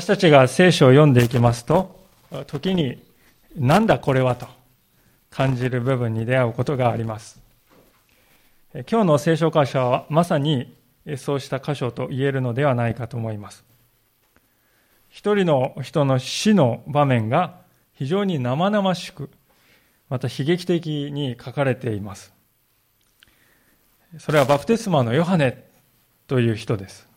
私たちが聖書を読んでいきますと、時に、なんだこれはと感じる部分に出会うことがあります。今日の聖書箇所はまさにそうした箇所と言えるのではないかと思います。一人の人の死の場面が非常に生々しく、また悲劇的に書かれています。それはバプテスマのヨハネという人です。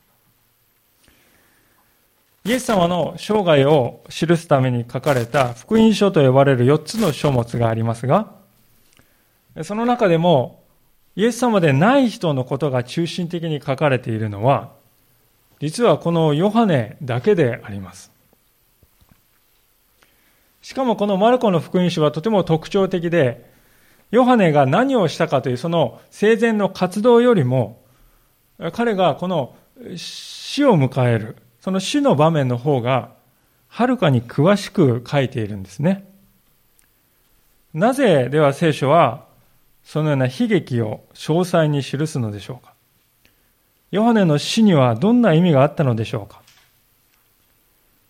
イエス様の生涯を記すために書かれた福音書と呼ばれる4つの書物がありますが、その中でもイエス様でない人のことが中心的に書かれているのは、実はこのヨハネだけであります。しかもこのマルコの福音書はとても特徴的で、ヨハネが何をしたかというその生前の活動よりも、彼がこの死を迎える、その死の場面の方が、はるかに詳しく書いているんですね。なぜでは聖書は、そのような悲劇を詳細に記すのでしょうかヨハネの死にはどんな意味があったのでしょうか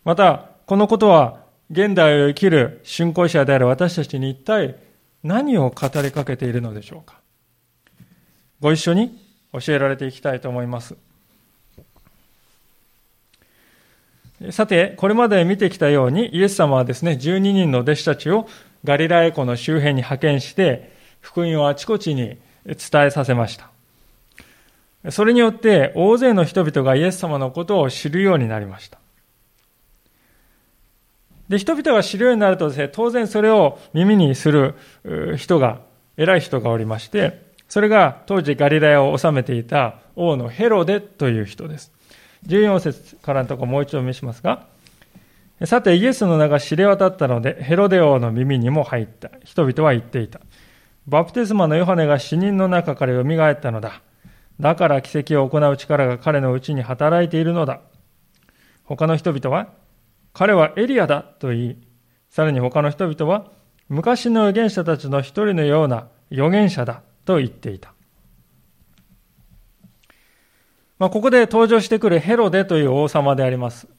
また、このことは現代を生きる信仰者である私たちに一体何を語りかけているのでしょうかご一緒に教えられていきたいと思います。さて、これまで見てきたように、イエス様はですね、12人の弟子たちをガリラエ湖の周辺に派遣して、福音をあちこちに伝えさせました。それによって大勢の人々がイエス様のことを知るようになりました。で、人々が知るようになるとですね、当然それを耳にする人が、偉い人がおりまして、それが当時ガリラヤを治めていた王のヘロデという人です。14節からのところもう一度見しますが、さてイエスの名が知れ渡ったので、ヘロデ王の耳にも入った。人々は言っていた。バプテスマのヨハネが死人の中から蘇ったのだ。だから奇跡を行う力が彼のうちに働いているのだ。他の人々は、彼はエリアだと言い、さらに他の人々は、昔の預言者たちの一人のような預言者だと言っていた。まあ、ここで登場してくるヘロデという王様であります。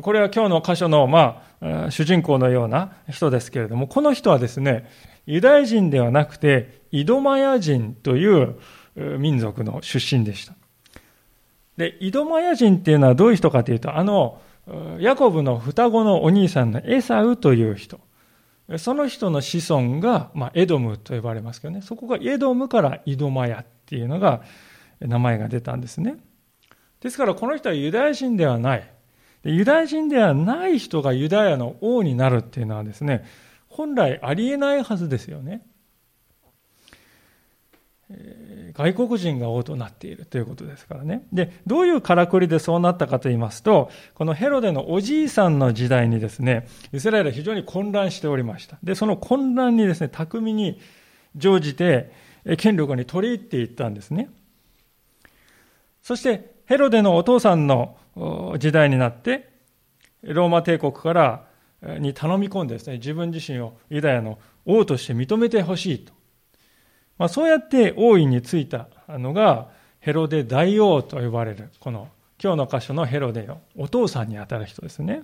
これは今日の箇所の、まあ、主人公のような人ですけれども、この人はですね、ユダヤ人ではなくて、イドマヤ人という民族の出身でした。で、イドマヤ人っていうのはどういう人かというと、あの、ヤコブの双子のお兄さんのエサウという人。その人の子孫が、まあ、エドムと呼ばれますけどね、そこがエドムからイドマヤっていうのが、名前が出たんですね。ですからこの人はユダヤ人ではない。ユダヤ人ではない人がユダヤの王になるっていうのはですね、本来ありえないはずですよね。外国人が王となっているということですからね。で、どういうからくりでそうなったかと言いますと、このヘロデのおじいさんの時代にですね、イスラエルは非常に混乱しておりました。で、その混乱にですね、巧みに乗じて、権力に取り入っていったんですね。そして、ヘロデのお父さんの時代になって、ローマ帝国からに頼み込んでですね、自分自身をユダヤの王として認めてほしいと。まあ、そうやって王位についたのがヘロデ大王と呼ばれるこの今日の箇所のヘロデのお父さんにあたる人ですね。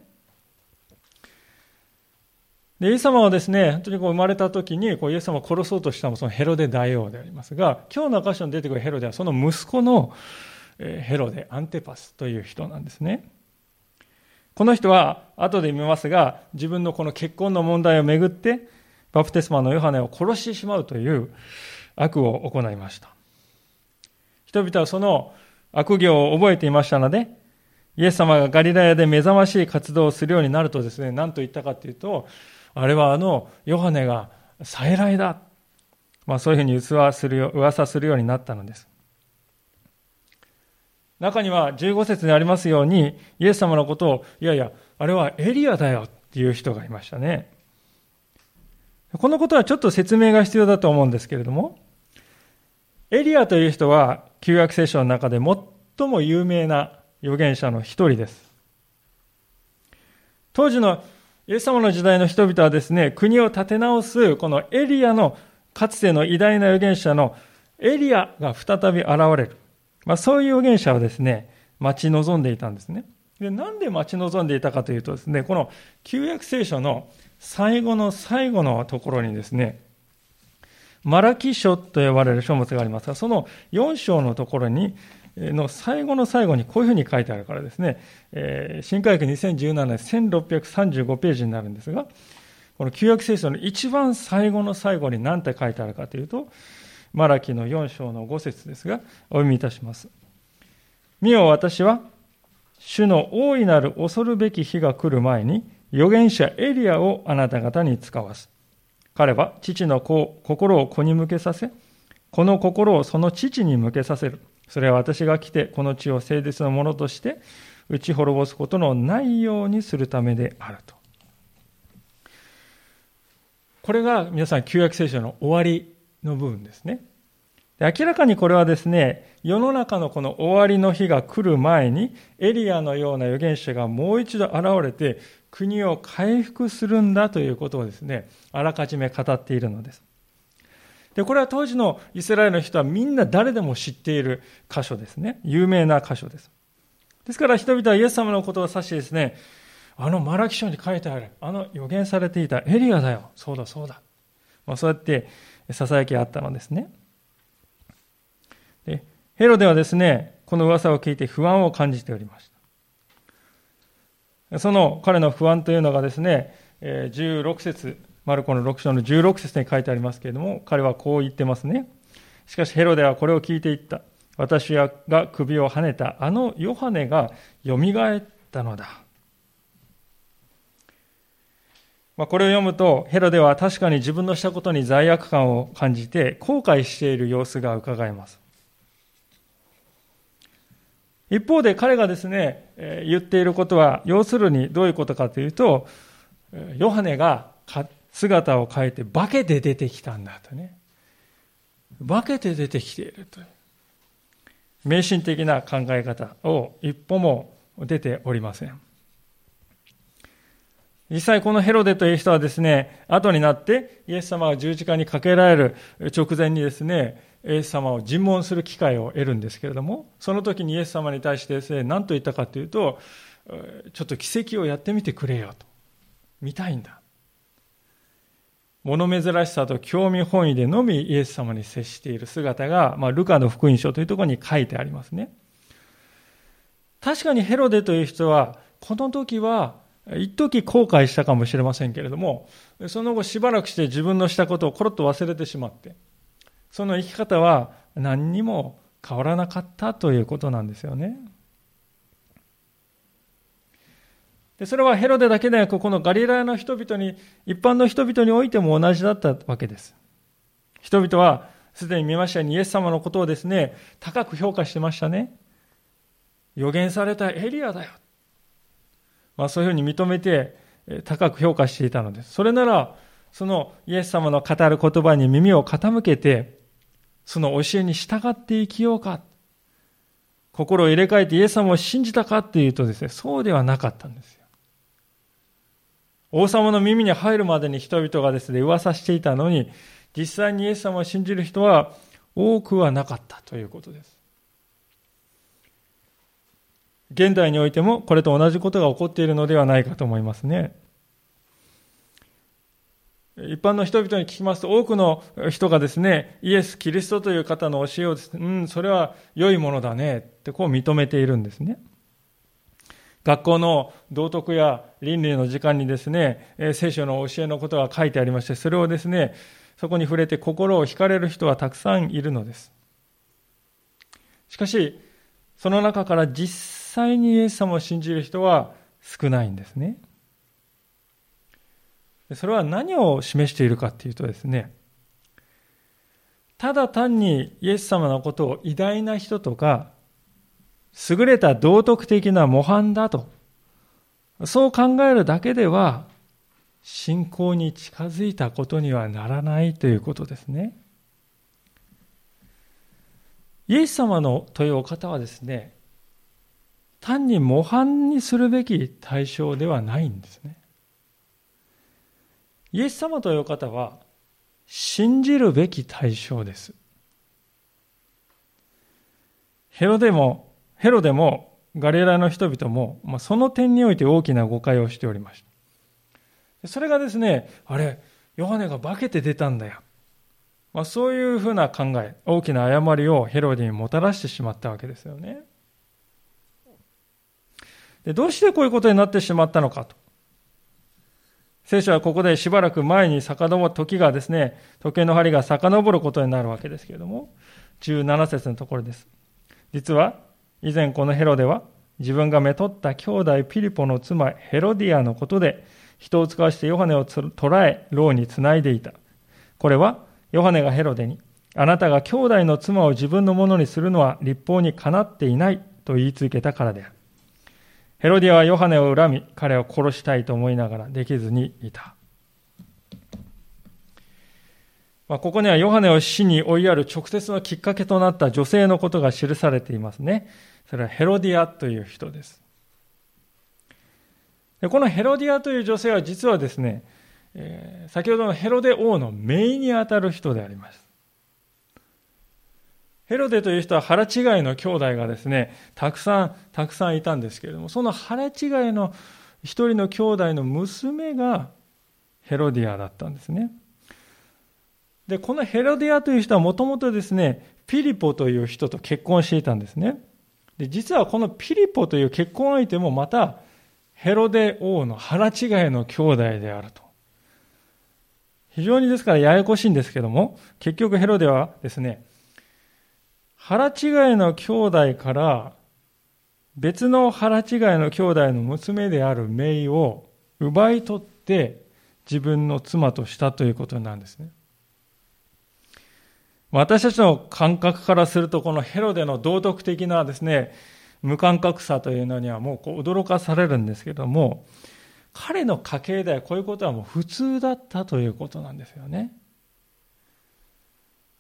で、イエス様はですね、本当にこう生まれた時にこうイエス様を殺そうとしたのもそのヘロデ大王でありますが、今日の箇所に出てくるヘロデはその息子のヘロデ、アンテパスという人なんですね。この人は後で見ますが、自分のこの結婚の問題をめぐって、バプテスマのヨハネを殺してしまうという悪を行いました。人々はその悪行を覚えていましたので、イエス様がガリラヤで目覚ましい活動をするようになるとですね、何と言ったかというと、あれはあのヨハネが再来だ。まあそういうふうに噂するよ噂するようになったのです。中には15節にありますように、イエス様のことを、いやいや、あれはエリアだよっていう人がいましたね。このことはちょっと説明が必要だと思うんですけれども、エリアという人は旧約聖書の中で最も有名な預言者の一人です。当時のイエス様の時代の人々はですね、国を立て直すこのエリアのかつての偉大な預言者のエリアが再び現れる。まあ、そういう預言者をですね、待ち望んでいたんですね。で、なんで待ち望んでいたかというとですね、この旧約聖書の最後の最後のところにですね、マラキ書と呼ばれる書物がありますが、その4章のところに、の最後の最後にこういうふうに書いてあるからですね、えー、新科学2017年1635ページになるんですが、この旧約聖書の一番最後の最後に何て書いてあるかというと、マラキの4章の5節ですが、お読みいたします。見よ私は、主の大いなる恐るべき日が来る前に、預言者エリアをあなた方に使わす。彼は父の子心を子に向けさせ、この心をその父に向けさせる。それは私が来て、この地を誠実なものとして、打ち滅ぼすことのないようにするためであると。これが皆さん、旧約聖書の終わりの部分ですね。明らかにこれはですね、世の中のこの終わりの日が来る前に、エリアのような預言者がもう一度現れて、国を回復するんだということをですね、あらかじめ語っているのです。で、これは当時のイスラエルの人はみんな誰でも知っている箇所ですね。有名な箇所です。ですから人々はイエス様のことを指してですね、あのマラキ書に書いてある、あの予言されていたエリアだよ。そうだそうだ。まあ、そうやって囁きがあったのですね。でヘロデはですね、この噂を聞いて不安を感じておりました。その彼の不安というのがですね、16節、マルコの6章の16節に書いてありますけれども、彼はこう言ってますね。しかしヘロデはこれを聞いていった。私が首をはねたあのヨハネがよみがえったのだ。まあ、これを読むと、ヘロデは確かに自分のしたことに罪悪感を感じて後悔している様子が伺えます。一方で彼がですね、言っていることは、要するにどういうことかというと、ヨハネが姿を変えて化けて出てきたんだとね。化けて出てきていると。迷信的な考え方を一歩も出ておりません。実際このヘロデという人はですね、後になってイエス様が十字架にかけられる直前にですね、イエス様を尋問する機会を得るんですけれども、その時にイエス様に対してですね、何と言ったかというと、ちょっと奇跡をやってみてくれよと。見たいんだ。物珍しさと興味本位でのみイエス様に接している姿が、まあ、ルカの福音書というところに書いてありますね。確かにヘロデという人は、この時は一時後悔したかもしれませんけれども、その後しばらくして自分のしたことをコロッと忘れてしまって、その生き方は何にも変わらなかったということなんですよね。でそれはヘロデだけでなく、このガリラヤの人々に、一般の人々においても同じだったわけです。人々はすでに見ましたようにイエス様のことをですね、高く評価してましたね。予言されたエリアだよ。まあ、そういうふうに認めて高く評価していたのです。それなら、そのイエス様の語る言葉に耳を傾けて、その教えに従って生きようか。心を入れ替えてイエス様を信じたかっていうとですね、そうではなかったんですよ。王様の耳に入るまでに人々がですね、噂していたのに、実際にイエス様を信じる人は多くはなかったということです。現代においてもこれと同じことが起こっているのではないかと思いますね。一般の人々に聞きますと、多くの人がですね、イエス・キリストという方の教えをですね、うん、それは良いものだねってこう認めているんですね。学校の道徳や倫理の時間にですね、聖書の教えのことが書いてありまして、それをですね、そこに触れて心を惹かれる人はたくさんいるのです。しかし、その中から実際にイエス様を信じる人は少ないんですね。それは何を示しているかっていうとですね、ただ単にイエス様のことを偉大な人とか、優れた道徳的な模範だと、そう考えるだけでは、信仰に近づいたことにはならないということですね。イエス様のというお方はですね、単に模範にするべき対象ではないんですね。イエス様という方は信じるべき対象です。ヘロデも、ヘロデもガリラの人々も、まあ、その点において大きな誤解をしておりました。それがですね、あれ、ヨハネが化けて出たんだよ。まあ、そういうふうな考え、大きな誤りをヘロデにもたらしてしまったわけですよね。どうしてこういうことになってしまったのかと。聖書はここでしばらく前に遡る時がですね、時計の針が遡ることになるわけですけれども、17節のところです。実は、以前このヘロデは、自分がめとった兄弟ピリポの妻ヘロディアのことで、人を使わしてヨハネを捕らえ、牢につないでいた。これは、ヨハネがヘロデに、あなたが兄弟の妻を自分のものにするのは立法にかなっていないと言い続けたからである。ヘロディアはヨハネを恨み、彼を殺したいと思いながらできずにいた。まあ、ここにはヨハネを死に追いやる直接のきっかけとなった女性のことが記されていますね。それはヘロディアという人です。でこのヘロディアという女性は実はですね、えー、先ほどのヘロデ王の姪にあたる人であります。ヘロデという人は腹違いの兄弟がですね、たくさん、たくさんいたんですけれども、その腹違いの一人の兄弟の娘がヘロディアだったんですね。で、このヘロディアという人はもともとですね、ピリポという人と結婚していたんですね。で、実はこのピリポという結婚相手もまたヘロデ王の腹違いの兄弟であると。非常にですからややこしいんですけども、結局ヘロデはですね、腹違いの兄弟から別の腹違いの兄弟の娘であるメイを奪い取って自分の妻としたということなんですね。私たちの感覚からすると、このヘロデの道徳的なですね、無感覚さというのにはもうこう驚かされるんですけども、彼の家系ではこういうことはもう普通だったということなんですよね。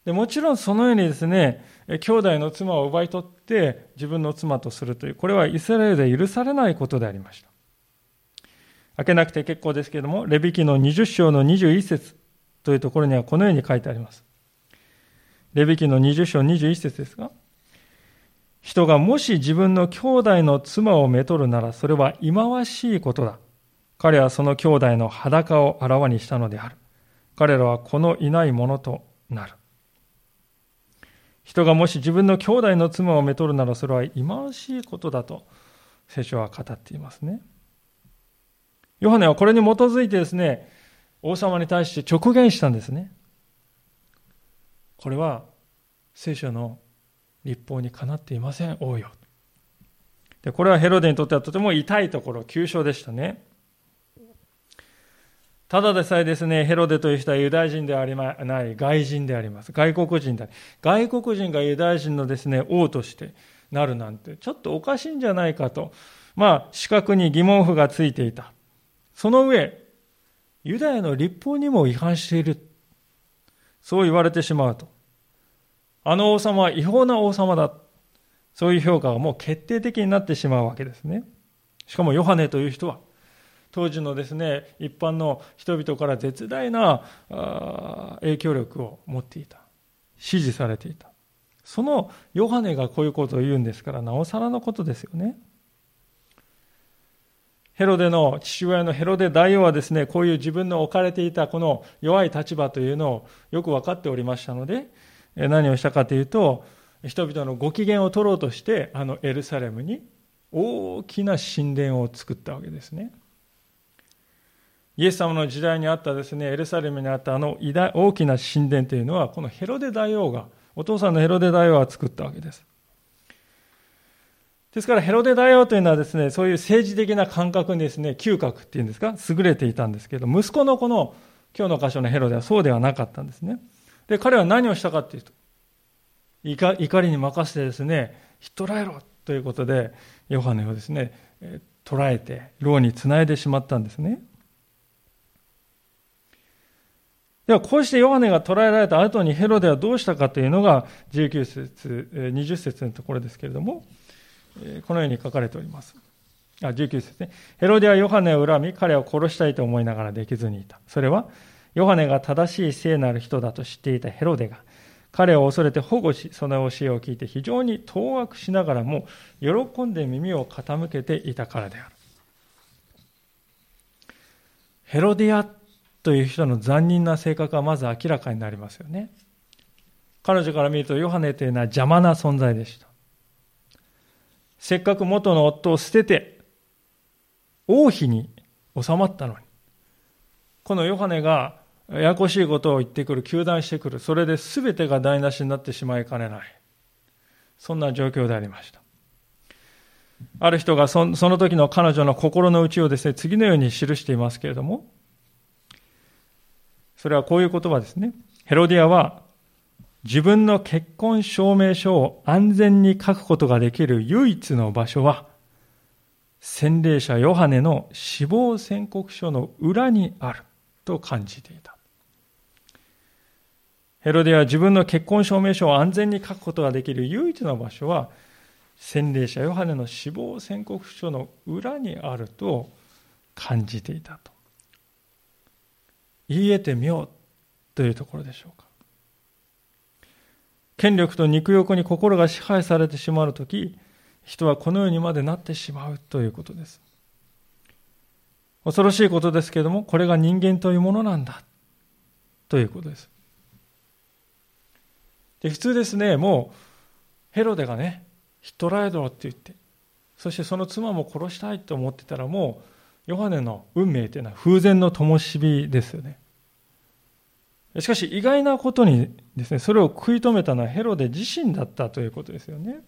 でもちろんそのようにですね、兄弟の妻を奪い取って自分の妻とするという、これはイスラエルで許されないことでありました。開けなくて結構ですけれども、レビキの20章の21節というところにはこのように書いてあります。レビキの20章21節ですが、人がもし自分の兄弟の妻をめとるなら、それは忌まわしいことだ。彼はその兄弟の裸をあらわにしたのである。彼らはこのいないものとなる。人がもし自分の兄弟の妻をめとるならそれは忌まわしいことだと聖書は語っていますね。ヨハネはこれに基づいてですね、王様に対して直言したんですね。これは聖書の立法にかなっていません、王よ。でこれはヘロデにとってはとても痛いところ、急所でしたね。ただでさえですね、ヘロデという人はユダヤ人ではありまない外人であります。外国人で外国人がユダヤ人のですね、王としてなるなんて、ちょっとおかしいんじゃないかと、まあ、資格に疑問符がついていた。その上、ユダヤの立法にも違反している。そう言われてしまうと。あの王様は違法な王様だ。そういう評価がもう決定的になってしまうわけですね。しかもヨハネという人は、当時のですね、一般の人々から絶大な影響力を持っていた。支持されていた。そのヨハネがこういうことを言うんですから、なおさらのことですよね。ヘロデの父親のヘロデ大王はですね、こういう自分の置かれていたこの弱い立場というのをよく分かっておりましたので、何をしたかというと、人々のご機嫌を取ろうとして、あのエルサレムに大きな神殿を作ったわけですね。イエス様の時代にあったですね、エルサレムにあったあの大きな神殿というのは、このヘロデ大王が、お父さんのヘロデ大王が作ったわけです。ですからヘロデ大王というのはですね、そういう政治的な感覚にですね、嗅覚っていうんですか、優れていたんですけど、息子のこの今日の箇所のヘロデはそうではなかったんですね。で、彼は何をしたかっていうと、怒りに任せてですね、ひっ捕らえろということで、ヨハネをですね、捕らえて、牢につないでしまったんですね。では、こうしてヨハネが捕らえられた後にヘロデはどうしたかというのが19節、20節のところですけれども、このように書かれております。あ、19節ね。ヘロデはヨハネを恨み、彼を殺したいと思いながらできずにいた。それは、ヨハネが正しい聖なる人だと知っていたヘロデが、彼を恐れて保護し、その教えを聞いて非常に当惑しながらも、喜んで耳を傾けていたからである。ヘロディアという人の残忍な性格はまず明らかになりますよね。彼女から見るとヨハネというのは邪魔な存在でした。せっかく元の夫を捨てて王妃に収まったのに、このヨハネがややこしいことを言ってくる、糾弾してくる、それで全てが台無しになってしまいかねない。そんな状況でありました。ある人がその時の彼女の心の内をですね、次のように記していますけれども、それはこういう言葉ですね。ヘロディアは自分の結婚証明書を安全に書くことができる唯一の場所は、洗礼者ヨハネの死亡宣告書の裏にあると感じていた。ヘロディアは自分の結婚証明書を安全に書くことができる唯一の場所は、洗礼者ヨハネの死亡宣告書の裏にあると感じていたと。言い得てみようというところでしょうか。権力と肉欲に心が支配されてしまうとき、人はこのようにまでなってしまうということです。恐ろしいことですけれども、これが人間というものなんだということです。で普通ですね、もうヘロデがね、ヒットライドロって言って、そしてその妻も殺したいと思ってたらもう、ヨハネの運命というのは風前の灯火ですよね。しかし意外なことにですね、それを食い止めたのはヘロデ自身だったということですよね。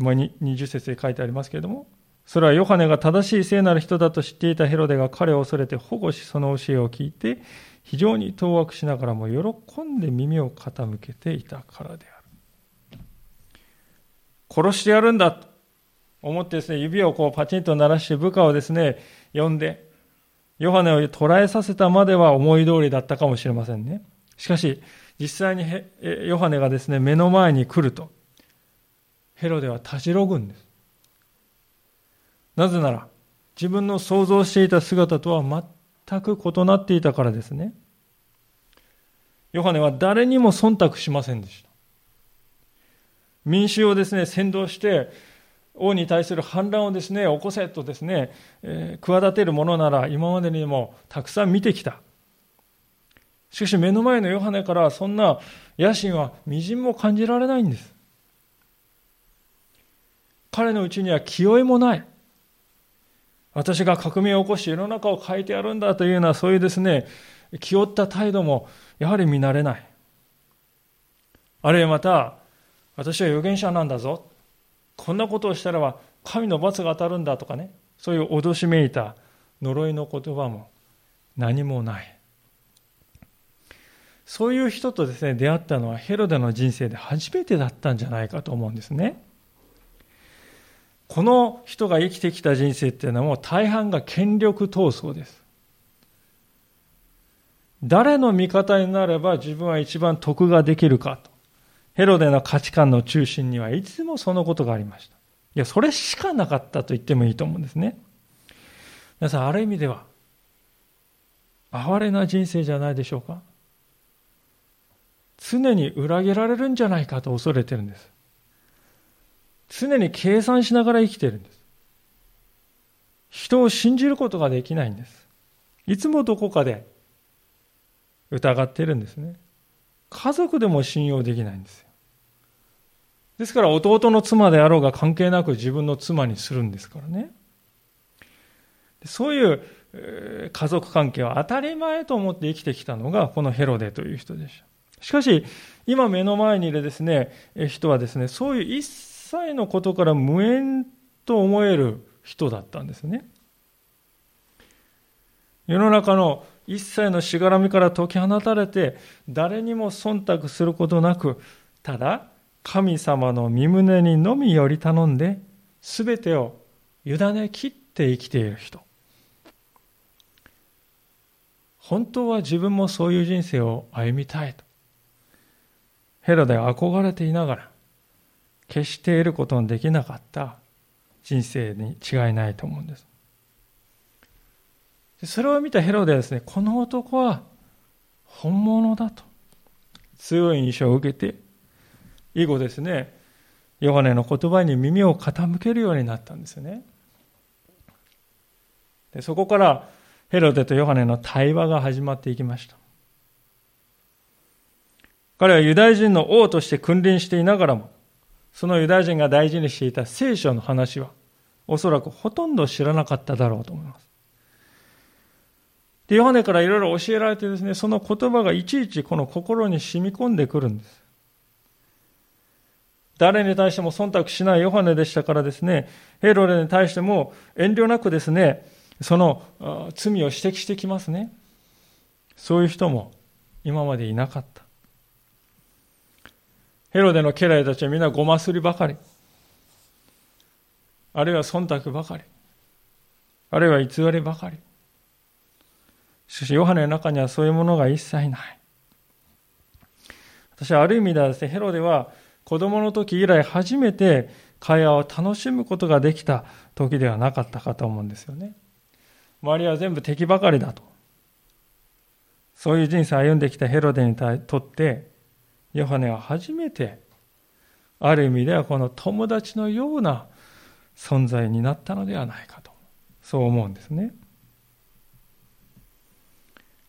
まあ、20節で書いてありますけれども、それはヨハネが正しい聖なる人だと知っていたヘロデが彼を恐れて保護しその教えを聞いて非常に当惑しながらも喜んで耳を傾けていたからである。殺してやるんだ思ってですね、指をこうパチンと鳴らして部下をですね、呼んで、ヨハネを捕らえさせたまでは思い通りだったかもしれませんね。しかし、実際にヨハネがですね、目の前に来ると、ヘロデはたじろぐんです。なぜなら、自分の想像していた姿とは全く異なっていたからですね。ヨハネは誰にも忖度しませんでした。民衆をですね、先導して、王に対する反乱をですね、起こせとですね、えー、企てるものなら今までにもたくさん見てきた。しかし目の前のヨハネからそんな野心はみじんも感じられないんです。彼のうちには気負いもない。私が革命を起こし世の中を変えてやるんだというようなそういうですね、気負った態度もやはり見慣れない。あるいはまた、私は預言者なんだぞ。こんなことをしたらば神の罰が当たるんだとかね、そういう脅しめいた呪いの言葉も何もない。そういう人とですね、出会ったのはヘロデの人生で初めてだったんじゃないかと思うんですね。この人が生きてきた人生っていうのはもう大半が権力闘争です。誰の味方になれば自分は一番得ができるかと。ヘロデの価値観の中心にはいつもそのことがありました。いや、それしかなかったと言ってもいいと思うんですね。皆さん、ある意味では、哀れな人生じゃないでしょうか。常に裏切られるんじゃないかと恐れてるんです。常に計算しながら生きてるんです。人を信じることができないんです。いつもどこかで疑ってるんですね。家族でも信用できないんです。ですから弟の妻であろうが関係なく自分の妻にするんですからね。そういう家族関係は当たり前と思って生きてきたのがこのヘロデという人でした。しかし、今目の前にいるですね、人はですね、そういう一切のことから無縁と思える人だったんですね。世の中の一切のしがらみから解き放たれて、誰にも忖度することなく、ただ神様の身旨にのみより頼んで、すべてを委ね切って生きている人。本当は自分もそういう人生を歩みたいと。ヘロで憧れていながら、決して得ることのできなかった人生に違いないと思うんです。それを見たヘロではですね、この男は本物だと。強い印象を受けて、以後ですね、ヨハネの言葉に耳を傾けるようになったんですよね。でそこからヘロデとヨハネの対話が始まっていきました。彼はユダヤ人の王として君臨していながらも、そのユダヤ人が大事にしていた聖書の話は、おそらくほとんど知らなかっただろうと思います。で、ヨハネからいろいろ教えられてですね、その言葉がいちいちこの心に染み込んでくるんです。誰に対しても忖度しないヨハネでしたからですね、ヘロデに対しても遠慮なくですね、その罪を指摘してきますね。そういう人も今までいなかった。ヘロデの家来たちはみんなごますりばかり。あるいは忖度ばかり。あるいは偽りばかり。しかし、ヨハネの中にはそういうものが一切ない。私はある意味ではですね、ヘロデは子供の時以来初めて会話を楽しむことができた時ではなかったかと思うんですよね。周りは全部敵ばかりだと。そういう人生を歩んできたヘロデにとって、ヨハネは初めて、ある意味ではこの友達のような存在になったのではないかと、そう思うんですね。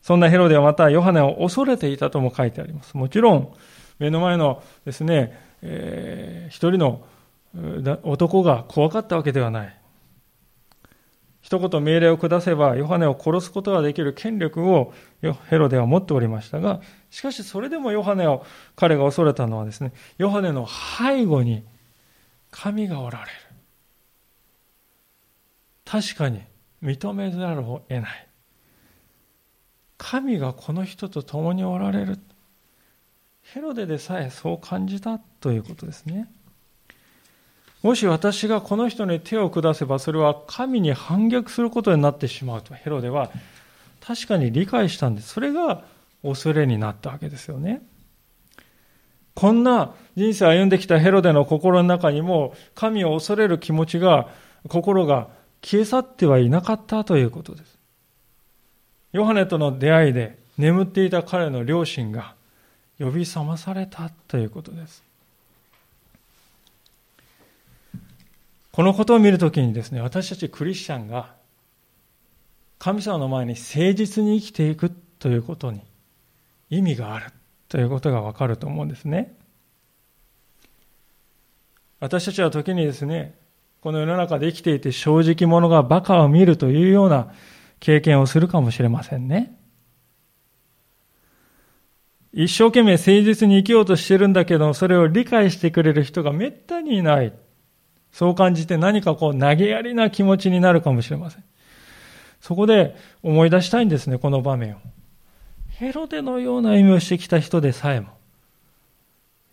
そんなヘロデはまたヨハネを恐れていたとも書いてあります。もちろん、目の前のですね、えー、一人の男が怖かったわけではない。一言命令を下せば、ヨハネを殺すことができる権力をヘロデは持っておりましたが、しかしそれでもヨハネを彼が恐れたのはですね、ヨハネの背後に神がおられる。確かに認めざるを得ない。神がこの人と共におられる。ヘロデでさえそう感じたということですね。もし私がこの人に手を下せばそれは神に反逆することになってしまうとヘロデは確かに理解したんです。それが恐れになったわけですよね。こんな人生を歩んできたヘロデの心の中にも神を恐れる気持ちが、心が消え去ってはいなかったということです。ヨハネとの出会いで眠っていた彼の両親が呼び覚まされたということです。このことを見るときにですね、私たちクリスチャンが神様の前に誠実に生きていくということに意味があるということがわかると思うんですね。私たちは時にですね、この世の中で生きていて正直者が馬鹿を見るというような経験をするかもしれませんね。一生懸命誠実に生きようとしてるんだけど、それを理解してくれる人がめったにいない。そう感じて何かこう投げやりな気持ちになるかもしれません。そこで思い出したいんですね、この場面を。ヘロデのような意味をしてきた人でさえも、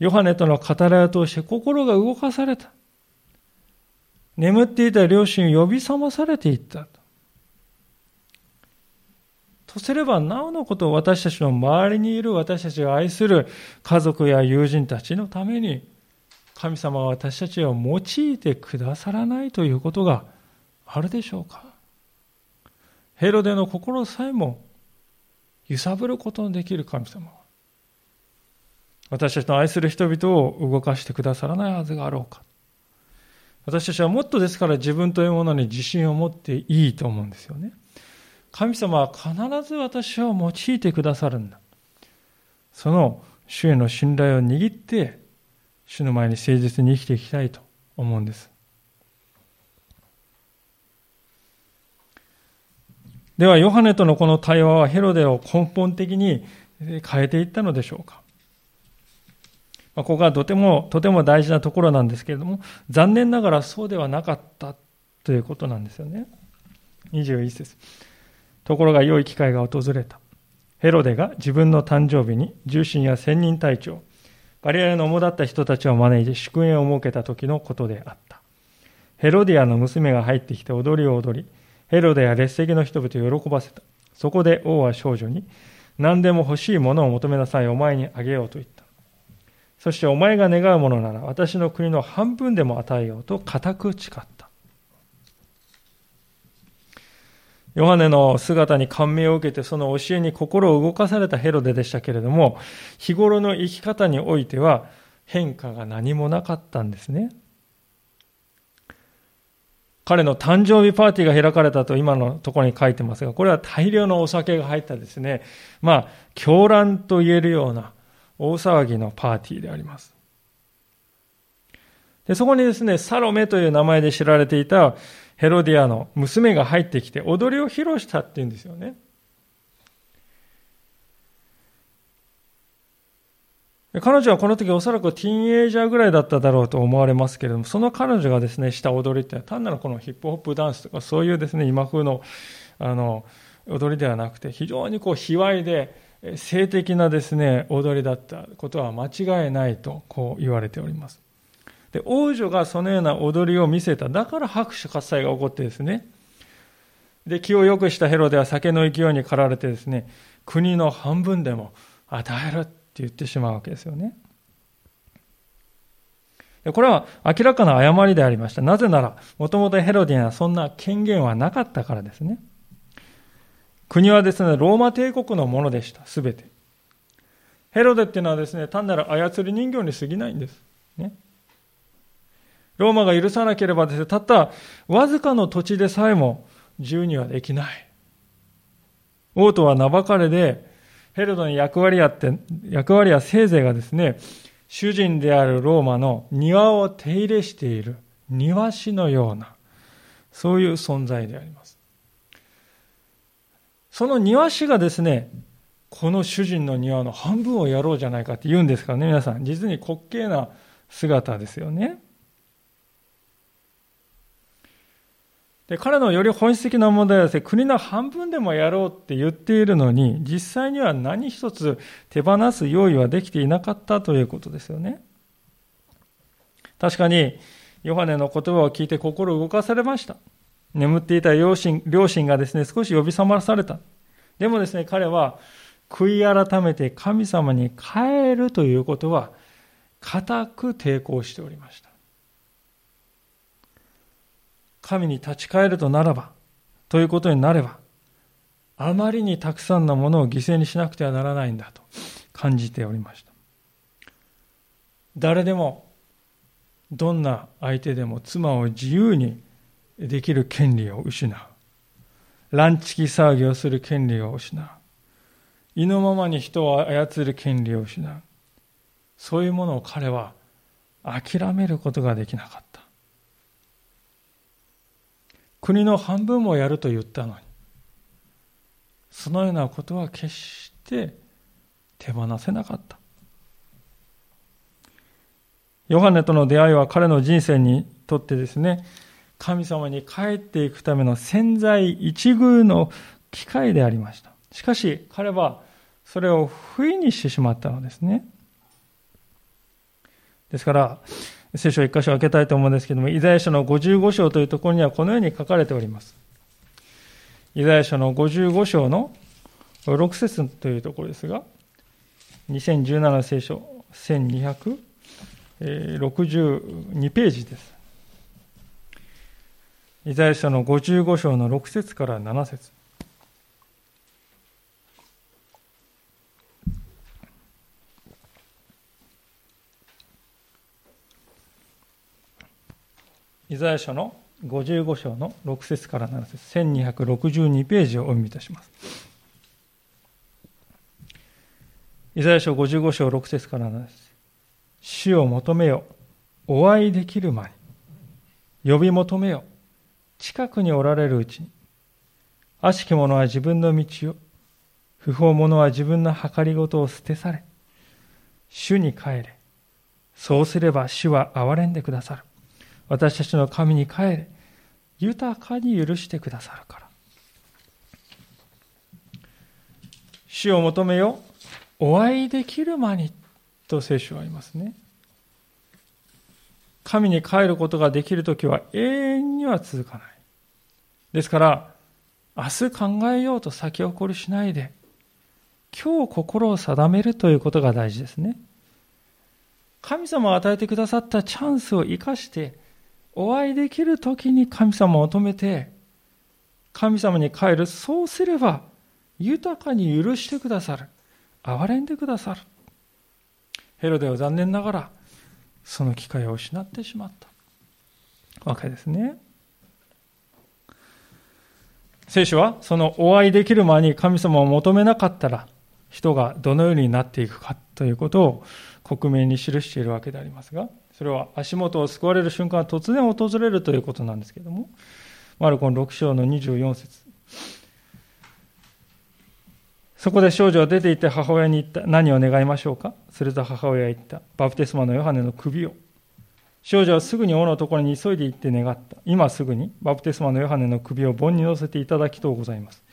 ヨハネとの語らいを通して心が動かされた。眠っていた両親を呼び覚まされていったと。とすれば、なおのこと私たちの周りにいる私たちが愛する家族や友人たちのために神様は私たちを用いてくださらないということがあるでしょうか？ヘロデの心さえも揺さぶることのできる神様は私たちの愛する人々を動かしてくださらないはずがあろうか？私たちはもっとですから自分というものに自信を持っていいと思うんですよね神様は必ず私を用いてくださるんだその主への信頼を握って主の前に誠実に生きていきたいと思うんです。では、ヨハネとのこの対話はヘロデを根本的に変えていったのでしょうか。ここがとても、とても大事なところなんですけれども、残念ながらそうではなかったということなんですよね。21節ところが良い機会が訪れた。ヘロデが自分の誕生日に重臣や千人隊長、ガリラヤの主だった人たちを招いて祝宴を設けた時のことであった。ヘロディアの娘が入ってきて踊りを踊り、ヘロデや列席の人々を喜ばせた。そこで王は少女に、何でも欲しいものを求めなさい、お前にあげようと言った。そしてお前が願うものなら私の国の半分でも与えようと固く誓った。ヨハネの姿に感銘を受けてその教えに心を動かされたヘロデでしたけれども、日頃の生き方においては変化が何もなかったんですね。彼の誕生日パーティーが開かれたと今のところに書いてますが、これは大量のお酒が入ったですね、まあ、狂乱と言えるような大騒ぎのパーティーであります。でそこにですね、サロメという名前で知られていたヘロディアの娘が入ってきて踊りを披露したっていうんですよね。彼女はこの時おそらくティーンエイジャーぐらいだっただろうと思われますけれども、その彼女がですね、した踊りって単なるこのヒップホップダンスとかそういうですね、今風のあの踊りではなくて、非常にこう卑猥で性的なですね、踊りだったことは間違いないとこう言われております。で、王女がそのような踊りを見せた。だから拍手喝采が起こってですね。で、気を良くしたヘロでは酒の勢いに駆られてですね、国の半分でも与えるって言ってしまうわけですよね。これは明らかな誤りでありました。なぜなら、もともとヘロディにはそんな権限はなかったからですね。国はですね、ローマ帝国のものでした。すべて。ヘロデっていうのはですね、単なる操り人形に過ぎないんです。ね。ローマが許さなければですね、たったわずかの土地でさえも自由にはできない。王とは名ばかれで、ヘロドの役割やって、役割はせいぜいがですね、主人であるローマの庭を手入れしている庭師のような、そういう存在であります。その庭師がですね、この主人の庭の半分をやろうじゃないかって言うんですからね、皆さん。実に滑稽な姿ですよね。で彼のより本質的な問題はですね、国の半分でもやろうって言っているのに、実際には何一つ手放す用意はできていなかったということですよね。確かに、ヨハネの言葉を聞いて心を動かされました。眠っていた両親両親がですね、少し呼び覚まされた。でもですね、彼は悔い改めて神様に帰るということは、固く抵抗しておりました。神に立ち返るとならば、ということになれば、あまりにたくさんのものを犠牲にしなくてはならないんだと感じておりました。誰でも、どんな相手でも妻を自由にできる権利を失う。乱チ騒ぎをする権利を失う。意のままに人を操る権利を失う。そういうものを彼は諦めることができなかった。国の半分もやると言ったのに、そのようなことは決して手放せなかった。ヨハネとの出会いは彼の人生にとってですね、神様に帰っていくための潜在一遇の機会でありました。しかし彼はそれを不意にしてしまったのですね。ですから、聖書を一箇所開けたいと思うんですけれども、イザヤ書の55章というところにはこのように書かれております。イザヤ書の55章の6節というところですが、2017聖書1262ページです。イザヤ書の55章の6節から7節イザヤ書の55章の6節から7節1262ページをお読みいたします。イザヤ書55章6節から7節主を求めよ、お会いできる前に、呼び求めよ、近くにおられるうちに、悪しき者は自分の道を、不法者は自分の計りごとを捨て去れ、主に帰れ、そうすれば主は憐れんでくださる。私たちの神に帰れ、豊かに許してくださるから。主を求めよ、お会いできる間に、と聖書は言いますね。神に帰ることができるときは永遠には続かない。ですから、明日考えようと先送りしないで、今日心を定めるということが大事ですね。神様が与えてくださったチャンスを生かして、お会いできる時に神様を求めて、神様に帰る。そうすれば、豊かに許してくださる。憐れんでくださる。ヘロデは残念ながら、その機会を失ってしまったわけですね。聖書はそのお会いできる前に神様を求めなかったら人がどのようになっていくかということを克明に記しているわけでありますが、それは足元を救われる瞬間が突然訪れるということなんですけれども、マルコン6章の24節そこで少女は出て行って母親に言った。何を願いましょうか？すると母親は言った。バプテスマのヨハネの首を。少女はすぐに王のところに急いで行って願った。今すぐにバプテスマのヨハネの首を盆に乗せていただきとうございます。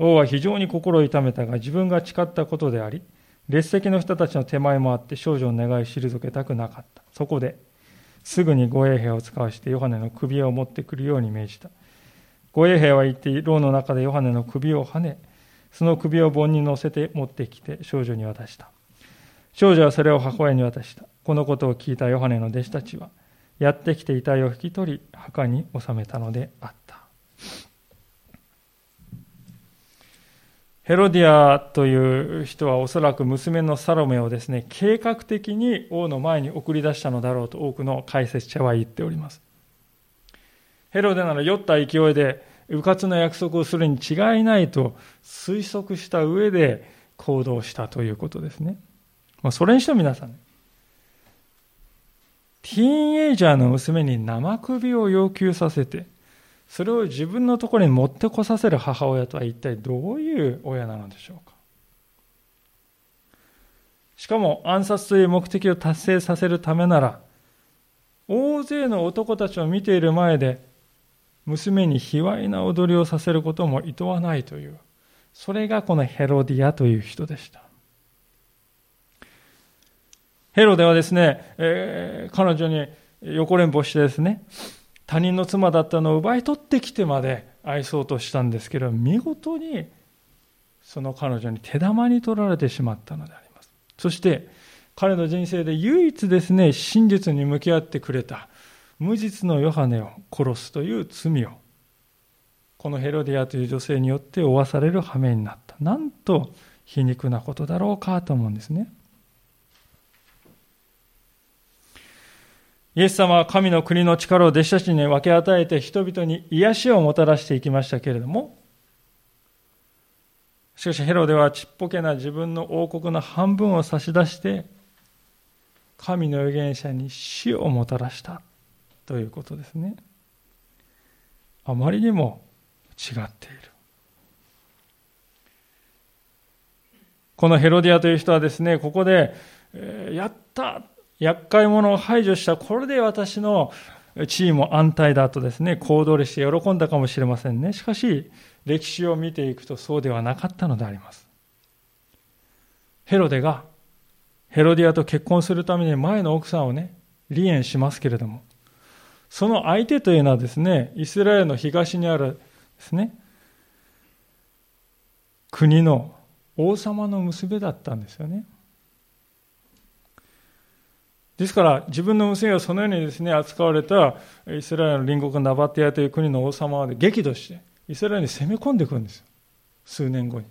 王は非常に心を痛めたが自分が誓ったことであり、列席の人たちの手前もあって少女の願いを退けたくなかった。そこで、すぐに護衛兵を使わしてヨハネの首を持ってくるように命じた。護衛兵は行って牢の中でヨハネの首をはね、その首を盆に乗せて持ってきて少女に渡した。少女はそれを母親に渡した。このことを聞いたヨハネの弟子たちは、やってきて遺体を引き取り、墓に納めたのであった。ヘロディアという人はおそらく娘のサロメをですね、計画的に王の前に送り出したのだろうと多くの解説者は言っております。ヘロデなら酔った勢いで、迂闊な約束をするに違いないと推測した上で行動したということですね。まあ、それにしても皆さん、ティーンエイジャーの娘に生首を要求させて、それを自分のところに持ってこさせる母親とは一体どういう親なのでしょうか？しかも暗殺という目的を達成させるためなら大勢の男たちを見ている前で娘に卑猥な踊りをさせることも厭わないというそれがこのヘロディアという人でした。ヘロデはですね、えー、彼女に横連歩してですね他人の妻だったのを奪い取ってきてまで愛そうとしたんですけど見事にその彼女に手玉に取られてしまったのであります。そして彼の人生で唯一ですね真実に向き合ってくれた無実のヨハネを殺すという罪をこのヘロディアという女性によって負わされる羽目になった。なんと皮肉なことだろうかと思うんですね。イエス様は神の国の力を弟子たちに分け与えて人々に癒しをもたらしていきましたけれども、しかしヘロデはちっぽけな自分の王国の半分を差し出して、神の預言者に死をもたらしたということですね。あまりにも違っている。このヘロディアという人はですね、ここでえ、やった厄介者を排除した、これで私の地位も安泰だとですね、行動して喜んだかもしれませんね。しかし、歴史を見ていくとそうではなかったのであります。ヘロデがヘロディアと結婚するために前の奥さんをね、離縁しますけれども、その相手というのはですね、イスラエルの東にあるですね、国の王様の娘だったんですよね。ですから自分の娘がそのようにですね扱われたイスラエルの隣国ナバティアという国の王様は激怒してイスラエルに攻め込んでいくんですよ。数年後に。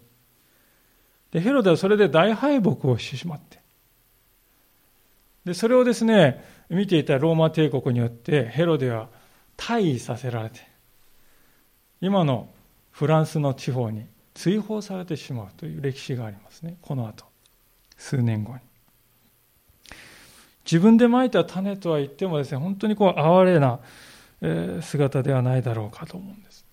でヘロデはそれで大敗北をしてしまって。でそれをですね見ていたローマ帝国によってヘロデは退位させられて今のフランスの地方に追放されてしまうという歴史がありますね。この後。数年後に。自分でまいた種とは言ってもですね、本当にこう哀れな姿ではないだろうかと思うんです。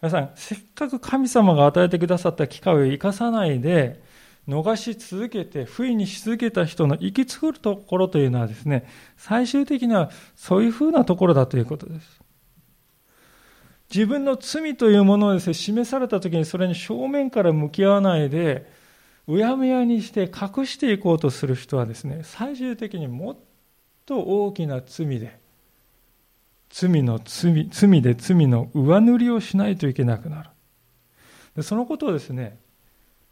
皆さん、せっかく神様が与えてくださった機会を生かさないで、逃し続けて、不意にし続けた人の行き着くところというのはですね、最終的にはそういうふうなところだということです。自分の罪というものをですね、示されたときにそれに正面から向き合わないで、うやむやにして隠していこうとする人はですね、最終的にもっと大きな罪で、罪の罪、罪で罪の上塗りをしないといけなくなる。でそのことをですね、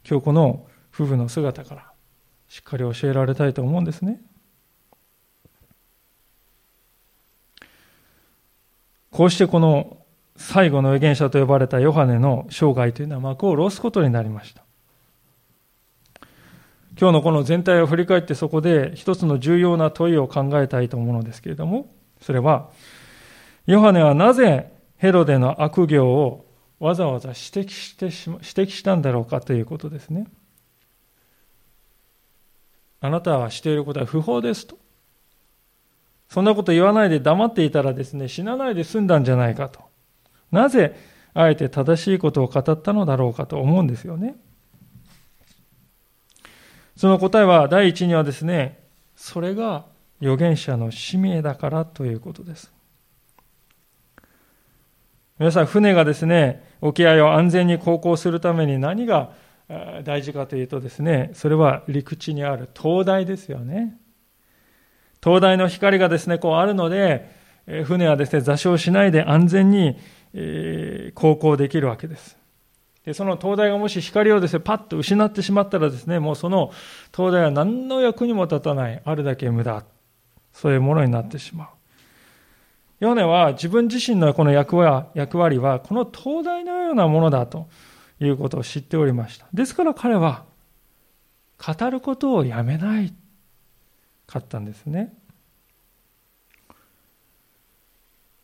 今日この夫婦の姿からしっかり教えられたいと思うんですね。こうしてこの最後の預言者と呼ばれたヨハネの生涯というのは幕を下ろすことになりました。今日のこの全体を振り返ってそこで一つの重要な問いを考えたいと思うのですけれども、それは、ヨハネはなぜヘロデの悪行をわざわざ指摘してし指摘したんだろうかということですね。あなたはしていることは不法ですと。そんなこと言わないで黙っていたらですね、死なないで済んだんじゃないかと。なぜ、あえて正しいことを語ったのだろうかと思うんですよね。その答えは第一にはですね、それが預言者の使命だからということです。皆さん、船がですね、沖合を安全に航行するために何が大事かというとですね、それは陸地にある灯台ですよね。灯台の光がですね、こうあるので、船はですね、座礁しないで安全に航行できるわけです。で、その灯台がもし光をですね、パッと失ってしまったらですね、もうその灯台は何の役にも立たない、あるだけ無駄。そういうものになってしまう。ヨネは自分自身のこの役割は、この灯台のようなものだということを知っておりました。ですから彼は、語ることをやめないかったんですね。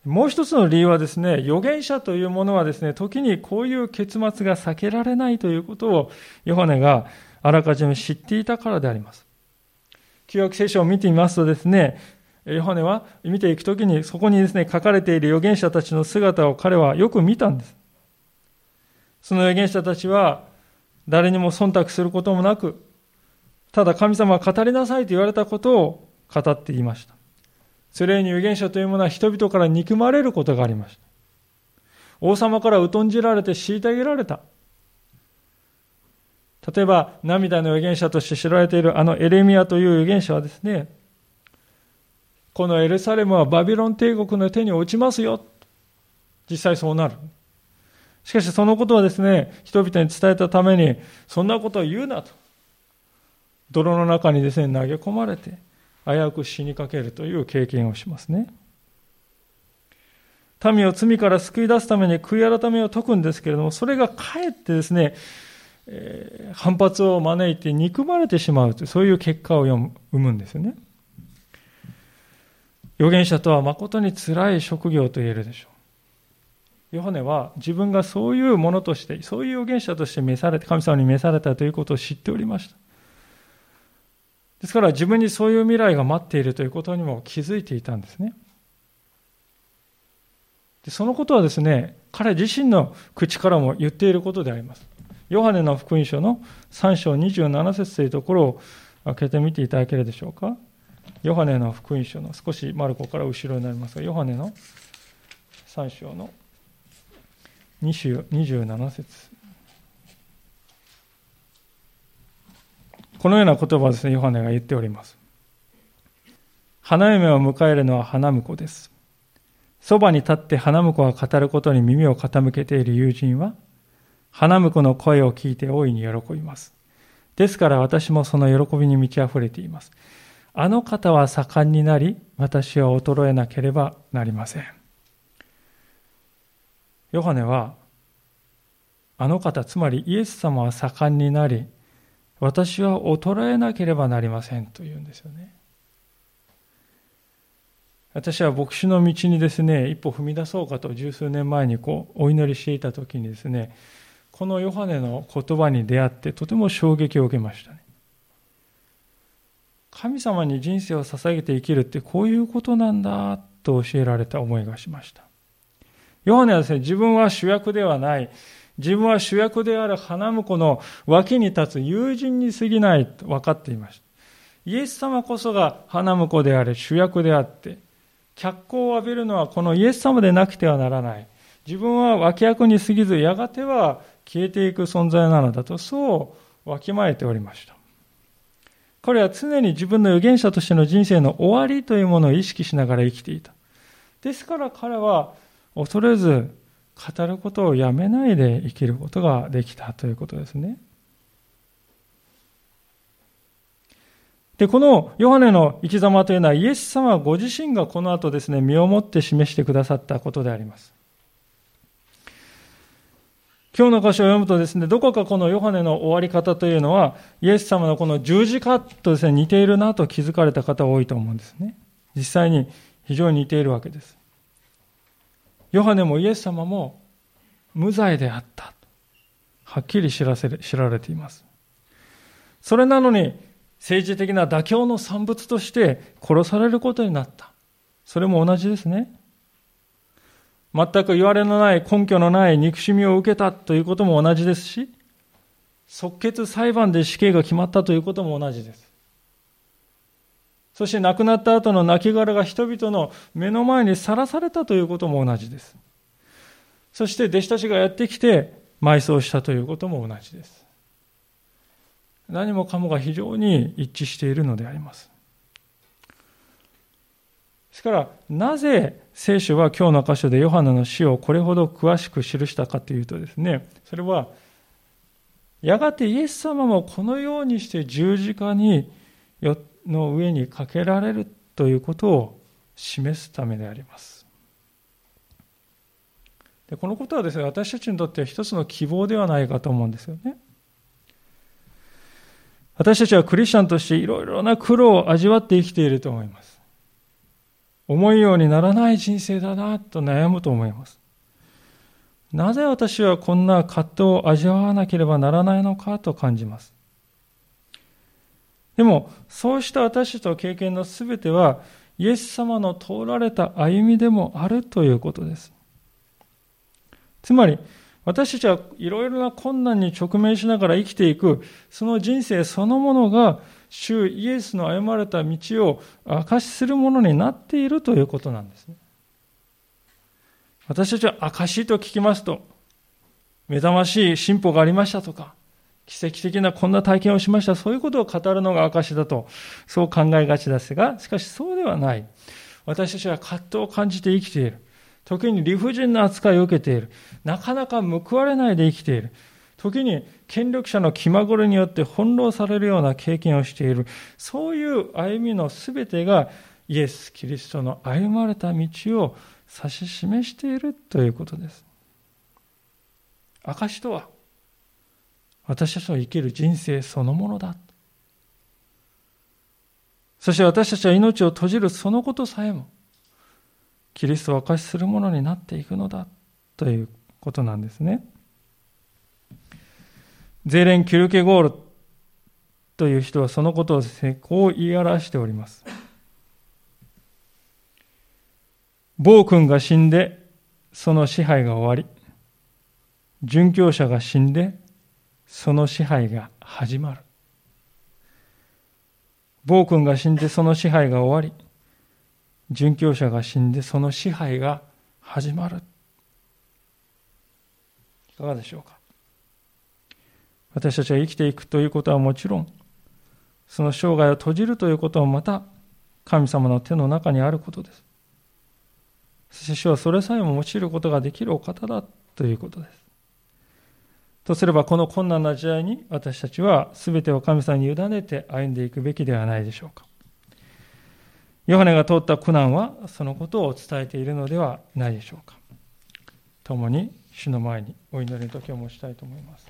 もう一つの理由はですね、預言者というものはですね、時にこういう結末が避けられないということを、ヨハネがあらかじめ知っていたからであります。旧約聖書を見てみますとですね、ヨハネは見ていくときに、そこにですね、書かれている預言者たちの姿を彼はよく見たんです。その預言者たちは、誰にも忖度することもなく、ただ神様は語りなさいと言われたことを語っていました。それに預言者というものは人々から憎まれることがありました。王様から疎んじられて虐げられた。例えば、涙の預言者として知られているあのエレミアという預言者はですね、このエルサレムはバビロン帝国の手に落ちますよ。実際そうなる。しかしそのことはですね、人々に伝えたために、そんなことを言うなと。泥の中にですね、投げ込まれて、危うく死にかけるという経験をしますね。民を罪から救い出すために悔い改めを解くんですけれども、それがかえってですね、えー、反発を招いて憎まれてしまうという、そういう結果を生むんですよね。預言者とは誠に辛い職業と言えるでしょう。ヨハネは自分がそういうものとして、そういう預言者として召されて、神様に召されたということを知っておりました。ですから自分にそういう未来が待っているということにも気づいていたんですね。でそのことはですね、彼自身の口からも言っていることであります。ヨハネの福音書の3章27節というところを開けてみていただけるでしょうか。ヨハネの福音書の少しマルコから後ろになりますが、ヨハネの3章の27節このような言葉をですね、ヨハネが言っております。花嫁を迎えるのは花婿です。そばに立って花婿が語ることに耳を傾けている友人は、花婿の声を聞いて大いに喜びます。ですから私もその喜びに満ち溢れています。あの方は盛んになり、私は衰えなければなりません。ヨハネは、あの方、つまりイエス様は盛んになり、私は衰えなければなりませんと言うんですよね。私は牧師の道にですね、一歩踏み出そうかと十数年前にこうお祈りしていた時にですね、このヨハネの言葉に出会ってとても衝撃を受けましたね。神様に人生を捧げて生きるってこういうことなんだと教えられた思いがしました。ヨハネはですね、自分は主役ではない、自分は主役である花婿の脇に立つ友人に過ぎないと分かっていました。イエス様こそが花婿である主役であって、脚光を浴びるのはこのイエス様でなくてはならない。自分は脇役に過ぎず、やがては消えていく存在なのだと、そうわきまえておりました。彼は常に自分の預言者としての人生の終わりというものを意識しながら生きていた。ですから彼は恐れず語ることをやめないで生きることができたということですね。で、このヨハネの生き様というのはイエス様ご自身がこの後ですね、身をもって示してくださったことであります。今日の箇所を読むとですね、どこかこのヨハネの終わり方というのは、イエス様のこの十字架とですね、似ているなと気づかれた方多いと思うんですね。実際に非常に似ているわけです。ヨハネもイエス様も無罪であった。はっきり知らせ知られています。それなのに、政治的な妥協の産物として殺されることになった。それも同じですね。全く言われのない根拠のない憎しみを受けたということも同じですし、即決裁判で死刑が決まったということも同じです。そして亡くなった後の亡骸が人々の目の前にさらされたということも同じです。そして弟子たちがやってきて埋葬したということも同じです。何もかもが非常に一致しているのであります。ですから、なぜ聖書は今日の箇所でヨハネの死をこれほど詳しく記したかというとですね、それは、やがてイエス様もこのようにして十字架によっての上にかけられるということを示すためであります。でこのことはですね、私たちにとっては一つの希望ではないかと思うんですよね。私たちはクリスチャンとしていろいろな苦労を味わって生きていると思います。思うようにならない人生だなと悩むと思います。なぜ私はこんな葛藤を味わわなければならないのかと感じます。でも、そうした私と経験のすべては、イエス様の通られた歩みでもあるということです。つまり、私たちはいろいろな困難に直面しながら生きていく、その人生そのものが主イエスの歩まれた道を証しするものになっているということなんですね。私たちは証と聞きますと、目覚ましい進歩がありましたとか、奇跡的なこんな体験をしました、そういうことを語るのが証だと、そう考えがちですが、しかしそうではない。私たちは葛藤を感じて生きている。時に理不尽な扱いを受けている。なかなか報われないで生きている。時に権力者の気まぐれによって翻弄されるような経験をしている。そういう歩みのすべてがイエス・キリストの歩まれた道を指し示しているということです。証とは私たちの生きる人生そのものだ。そして私たちは命を閉じるそのことさえもキリストを証しするものになっていくのだということなんですね。ゼレン・キュルケゴールという人はそのことをこう言い表しております。暴君が死んでその支配が終わり、殉教者が死んでその支配が始まる。暴君が死んでその支配が終わり、殉教者が死んでその支配が始まる。いかがでしょうか？私たちが生きていくということはもちろん、その生涯を閉じるということはまた神様の手の中にあることです。そして主はそれさえも用いることができるお方だということです。とすればこの困難な時代に私たちは全てを神様に委ねて歩んでいくべきではないでしょうか。ヨハネが通った苦難はそのことを伝えているのではないでしょうか。共に主の前にお祈りの時を持ちたいと思います。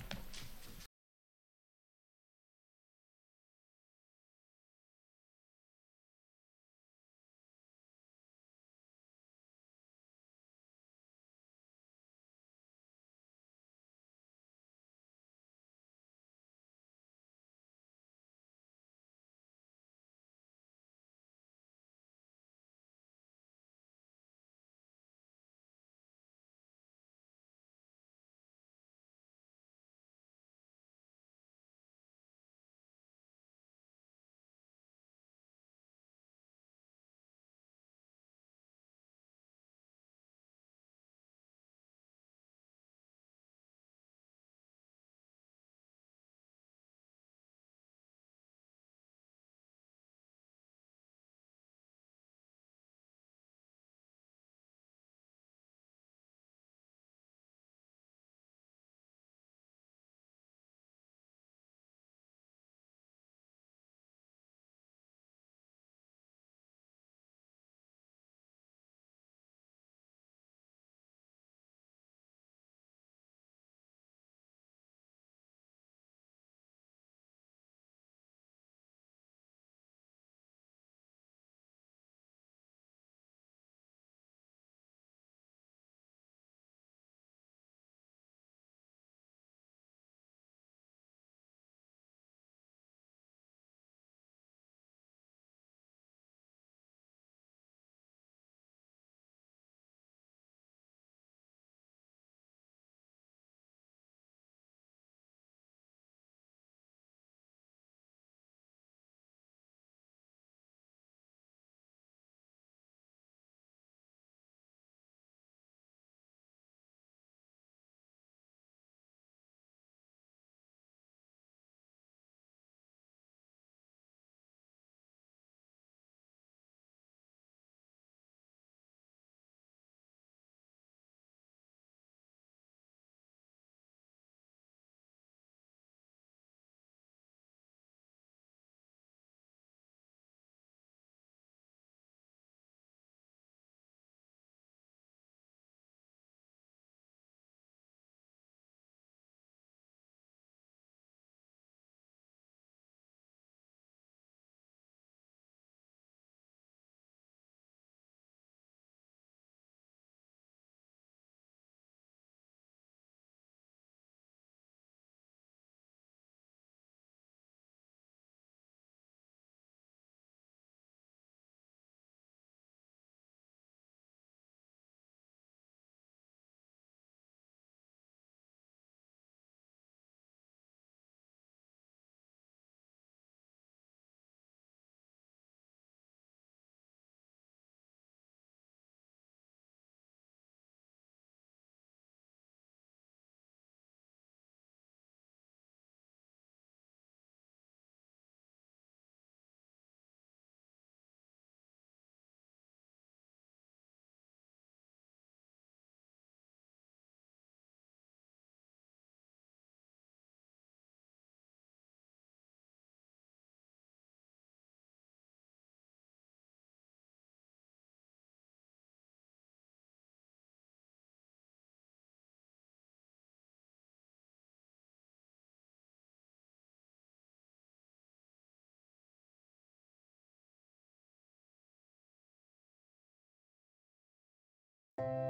you